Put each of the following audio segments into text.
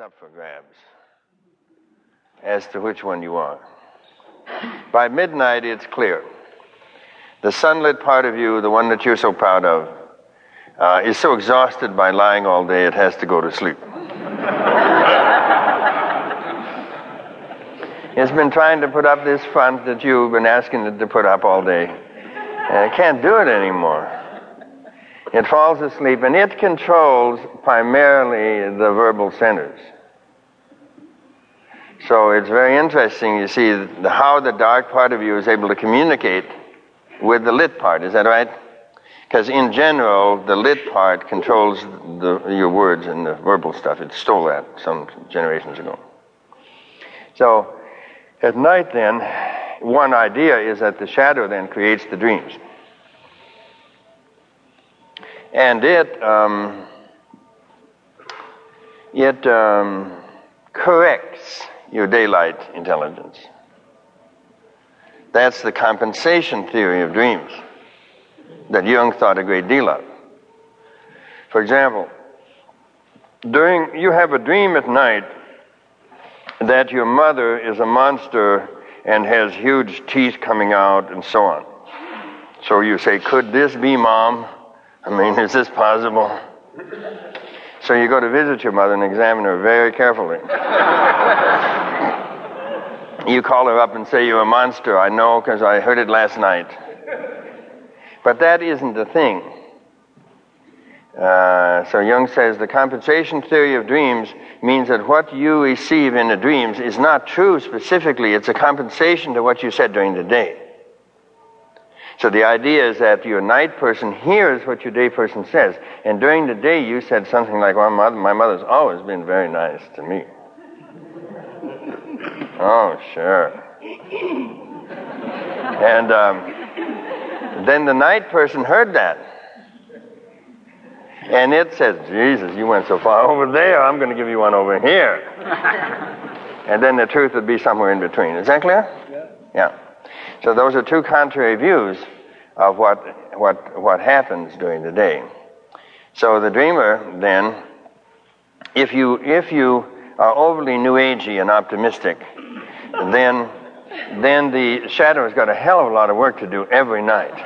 up for grabs as to which one you are. By midnight, it's clear. The sunlit part of you, the one that you're so proud of, uh, is so exhausted by lying all day it has to go to sleep. it's been trying to put up this front that you've been asking it to put up all day. And it can't do it anymore. It falls asleep and it controls primarily the verbal centers. So it's very interesting, you see, how the dark part of you is able to communicate with the lit part. Is that right? Because in general, the lit part controls the, your words and the verbal stuff. It stole that some generations ago. So at night, then, one idea is that the shadow then creates the dreams. And it, um, it um, corrects your daylight intelligence. That's the compensation theory of dreams that Jung thought a great deal of. For example, during you have a dream at night that your mother is a monster and has huge teeth coming out and so on. So you say, Could this be mom? I mean, is this possible? So you go to visit your mother and examine her very carefully. you call her up and say, You're a monster. I know because I heard it last night. But that isn't the thing. Uh, so Jung says the compensation theory of dreams means that what you receive in the dreams is not true specifically. It's a compensation to what you said during the day. So the idea is that your night person hears what your day person says. And during the day, you said something like, well, mother, my mother's always been very nice to me. oh, sure. And um, then the night person heard that. And it says, Jesus, you went so far over there, I'm going to give you one over here. and then the truth would be somewhere in between. Is that clear? Yeah. Yeah. So those are two contrary views of what, what, what happens during the day. So the dreamer then, if you, if you are overly new agey and optimistic, then, then the shadow has got a hell of a lot of work to do every night.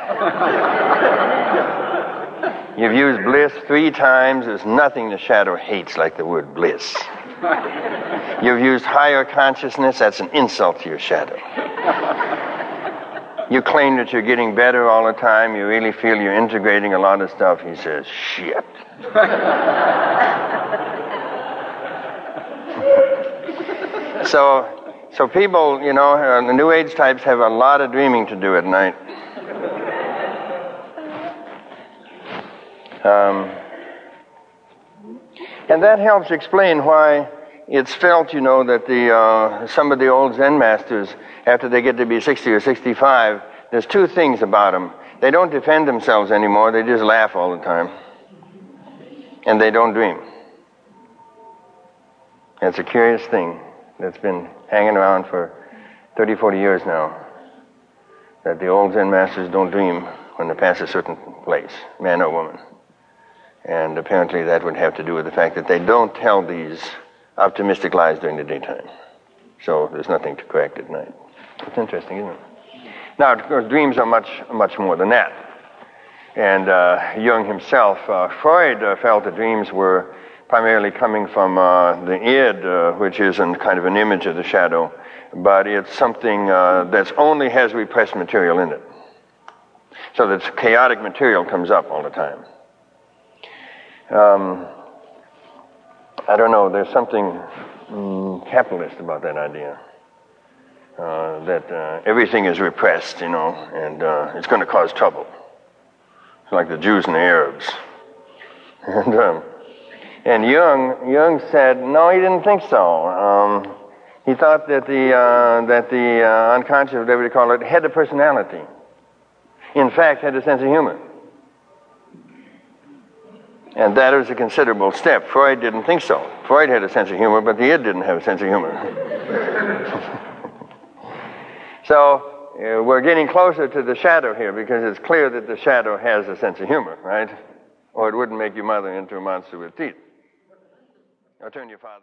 You've used bliss three times. There's nothing the shadow hates like the word bliss. You've used higher consciousness. That's an insult to your shadow. You claim that you're getting better all the time. You really feel you're integrating a lot of stuff. He says, shit. so, so people, you know, uh, the New Age types have a lot of dreaming to do at night. Um, and that helps explain why it's felt, you know, that the, uh, some of the old Zen masters, after they get to be 60 or 65, there's two things about them. They don't defend themselves anymore, they just laugh all the time. And they don't dream. It's a curious thing that's been hanging around for 30, 40 years now. That the old Zen masters don't dream when they pass a certain place, man or woman. And apparently that would have to do with the fact that they don't tell these optimistic lies during the daytime. So there's nothing to correct at night. It's interesting, isn't it? Now, of course, dreams are much, much more than that. And uh, Jung himself, uh, Freud uh, felt that dreams were primarily coming from uh, the id, uh, which is an, kind of an image of the shadow, but it's something uh, that only has repressed material in it. So that chaotic material comes up all the time. Um, I don't know, there's something mm, capitalist about that idea. Uh, that uh, everything is repressed, you know, and uh, it's going to cause trouble. It's like the Jews and the Arabs. And, um, and Jung, Jung said, no, he didn't think so. Um, he thought that the, uh, that the uh, unconscious, whatever you call it, had a personality. In fact, had a sense of humor. And that was a considerable step. Freud didn't think so. Freud had a sense of humor, but the id didn't have a sense of humor. so uh, we're getting closer to the shadow here because it's clear that the shadow has a sense of humor, right? Or it wouldn't make your mother into a monster with teeth. Or turn your father.